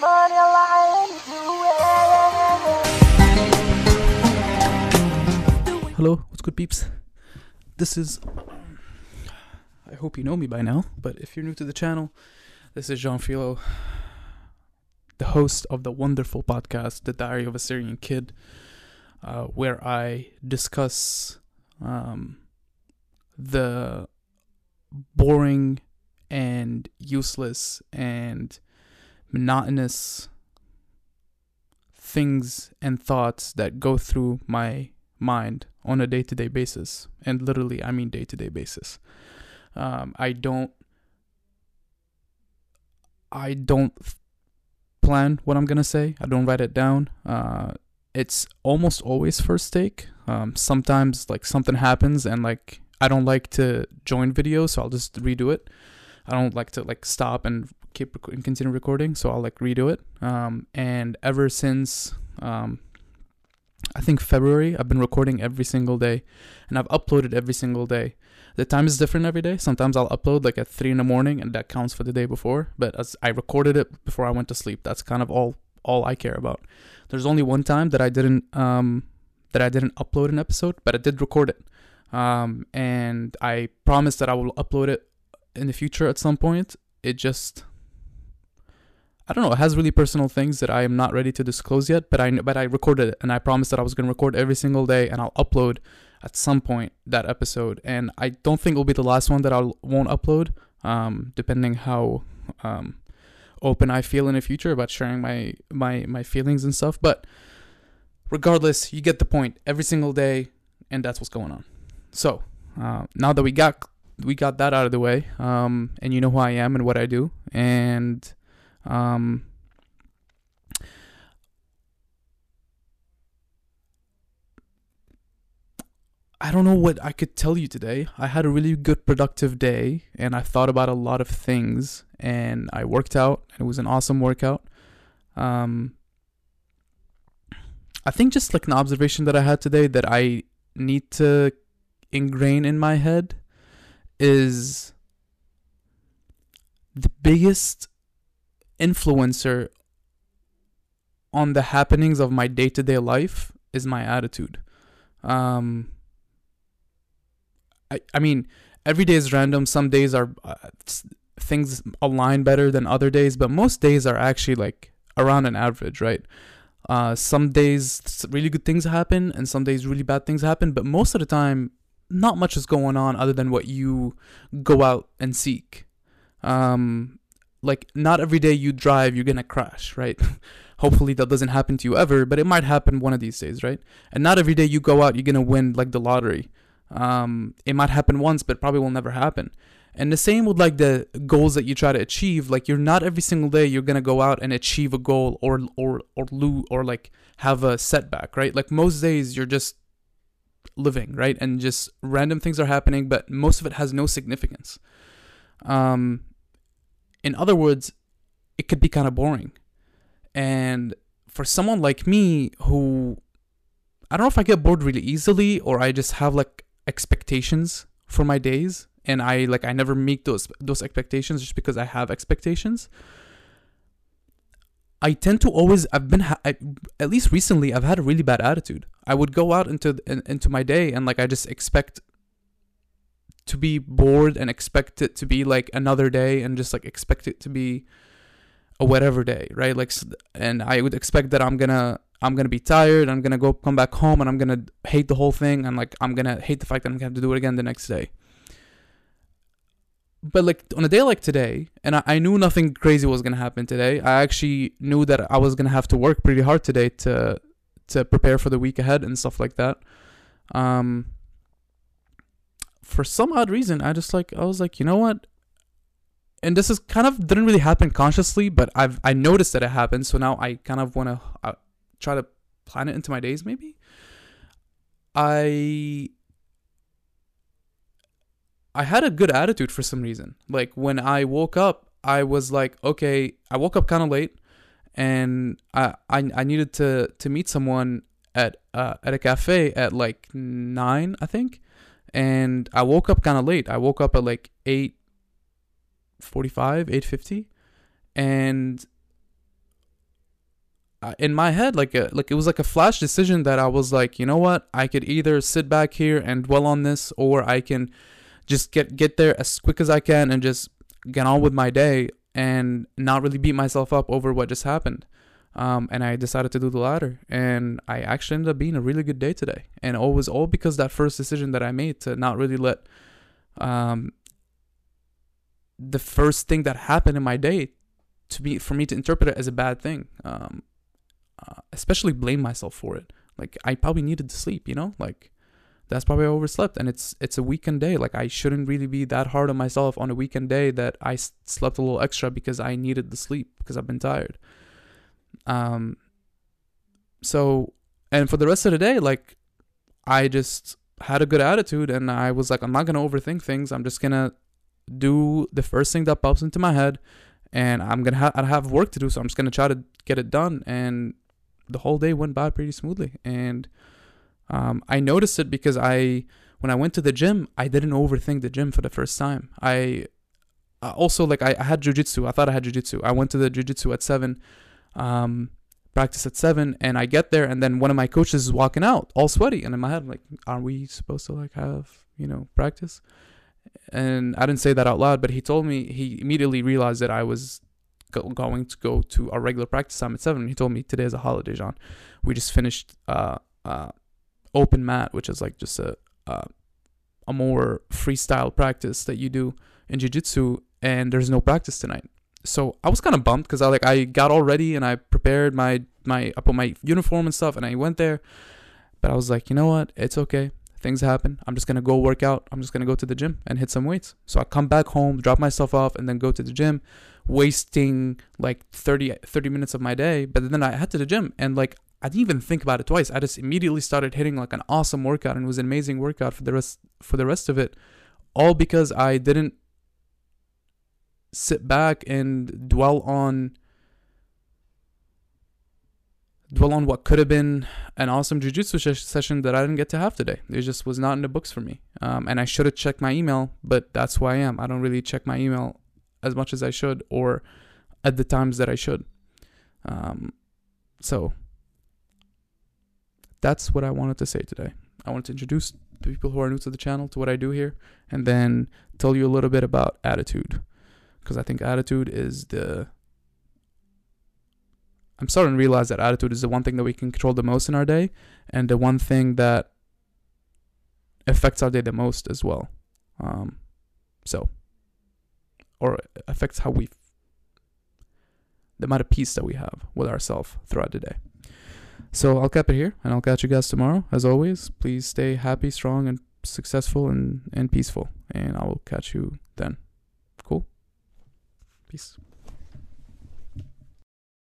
money lying Hello, what's good, peeps? This is. I hope you know me by now, but if you're new to the channel, this is Jean Philo, the host of the wonderful podcast, The Diary of a Syrian Kid, uh, where I discuss um, the boring and useless and monotonous things and thoughts that go through my mind on a day to day basis. And literally, I mean day to day basis. Um, I don't. I don't plan what I'm gonna say. I don't write it down. Uh, it's almost always first take. Um, sometimes like something happens and like I don't like to join videos, so I'll just redo it. I don't like to like stop and keep rec- and continue recording, so I'll like redo it. Um, and ever since um, I think February, I've been recording every single day, and I've uploaded every single day. The time is different every day. Sometimes I'll upload like at three in the morning, and that counts for the day before. But as I recorded it before I went to sleep, that's kind of all all I care about. There's only one time that I didn't um that I didn't upload an episode, but I did record it. Um, and I promise that I will upload it in the future at some point. It just I don't know. It has really personal things that I am not ready to disclose yet, but I but I recorded it and I promised that I was going to record every single day and I'll upload at some point that episode. And I don't think it'll be the last one that I won't upload, um, depending how um, open I feel in the future about sharing my my my feelings and stuff. But regardless, you get the point. Every single day, and that's what's going on. So uh, now that we got we got that out of the way, um, and you know who I am and what I do, and um, I don't know what I could tell you today. I had a really good productive day and I thought about a lot of things and I worked out and it was an awesome workout. Um I think just like an observation that I had today that I need to ingrain in my head is the biggest influencer on the happenings of my day-to-day life is my attitude. Um I, I mean, every day is random. Some days are uh, things align better than other days, but most days are actually like around an average, right? Uh, some days really good things happen, and some days really bad things happen. But most of the time, not much is going on other than what you go out and seek. Um, like not every day you drive, you're gonna crash, right? Hopefully that doesn't happen to you ever, but it might happen one of these days, right? And not every day you go out, you're gonna win like the lottery. Um, it might happen once but probably will never happen. And the same with like the goals that you try to achieve like you're not every single day you're gonna go out and achieve a goal or or or lose or like have a setback right? Like most days you're just living right? And just random things are happening but most of it has no significance. Um in other words it could be kind of boring and for someone like me who I don't know if I get bored really easily or I just have like expectations for my days and I like I never meet those those expectations just because I have expectations. I tend to always I've been ha- I, at least recently I've had a really bad attitude. I would go out into in, into my day and like I just expect to be bored and expect it to be like another day and just like expect it to be a whatever day, right? Like and I would expect that I'm to I'm gonna be tired. I'm gonna go come back home, and I'm gonna hate the whole thing, and like I'm gonna hate the fact that I'm gonna have to do it again the next day. But like on a day like today, and I, I knew nothing crazy was gonna happen today. I actually knew that I was gonna have to work pretty hard today to to prepare for the week ahead and stuff like that. Um, for some odd reason, I just like I was like, you know what? And this is kind of didn't really happen consciously, but I've I noticed that it happened. So now I kind of wanna. Uh, try to plan it into my days maybe i i had a good attitude for some reason like when i woke up i was like okay i woke up kind of late and I, I i needed to to meet someone at uh at a cafe at like 9 i think and i woke up kind of late i woke up at like 8 45 850 and uh, in my head like a, like it was like a flash decision that I was like, you know what? I could either sit back here and dwell on this or I can just get get there as quick as I can and just get on with my day and not really beat myself up over what just happened. Um, and I decided to do the latter, and I actually ended up being a really good day today. And it was all because that first decision that I made to not really let um, the first thing that happened in my day to be for me to interpret it as a bad thing. Um, uh, especially blame myself for it. Like I probably needed to sleep, you know, like that's probably I overslept, and it's it's a weekend day. Like I shouldn't really be that hard on myself on a weekend day that I slept a little extra because I needed the sleep because I've been tired. Um. So, and for the rest of the day, like I just had a good attitude, and I was like, I'm not gonna overthink things. I'm just gonna do the first thing that pops into my head, and I'm gonna ha- I have work to do, so I'm just gonna try to get it done. And the whole day went by pretty smoothly, and um, I noticed it because I when I went to the gym, I didn't overthink the gym for the first time. I also like I, I had jujitsu. I thought I had jujitsu. I went to the jujitsu at seven, um, practice at seven, and I get there, and then one of my coaches is walking out, all sweaty, and in my head, I'm like, are we supposed to like have you know practice? And I didn't say that out loud, but he told me he immediately realized that I was go- going to go to our regular practice time at seven. And He told me today is a holiday, John. We just finished uh, uh, open mat, which is like just a uh, a more freestyle practice that you do in jiu-jitsu and there's no practice tonight so i was kind of bummed because i like i got all ready and i prepared my my i put my uniform and stuff and i went there. But i was like you know what? It's okay. Things happen. I'm just gonna go work out. I'm just gonna go to the gym and hit some weights. So i come back home drop myself off and then go to the gym wasting like 30 30 minutes of my day. But then i head to the gym and like I didn't even think about it twice. I just immediately started hitting like an awesome workout and it was an amazing workout for the rest for the rest of it. All because I didn't sit back and dwell on dwell on what could have been an awesome jiu-jitsu sh- session that I didn't get to have today. It just was not in the books for me. Um, and I should have checked my email, but that's who I am. I don't really check my email as much as I should or at the times that I should. Um, so that's what I wanted to say today. I wanted to introduce people who are new to the channel to what I do here and then tell you a little bit about attitude because I think attitude is the I'm starting to realize that attitude is the one thing that we can control the most in our day and the one thing that affects our day the most as well. Um, so, or affects how we, the amount of peace that we have with ourselves throughout the day. So I'll cap it here and I'll catch you guys tomorrow. As always, please stay happy, strong, and successful and, and peaceful. And I will catch you then. Peace.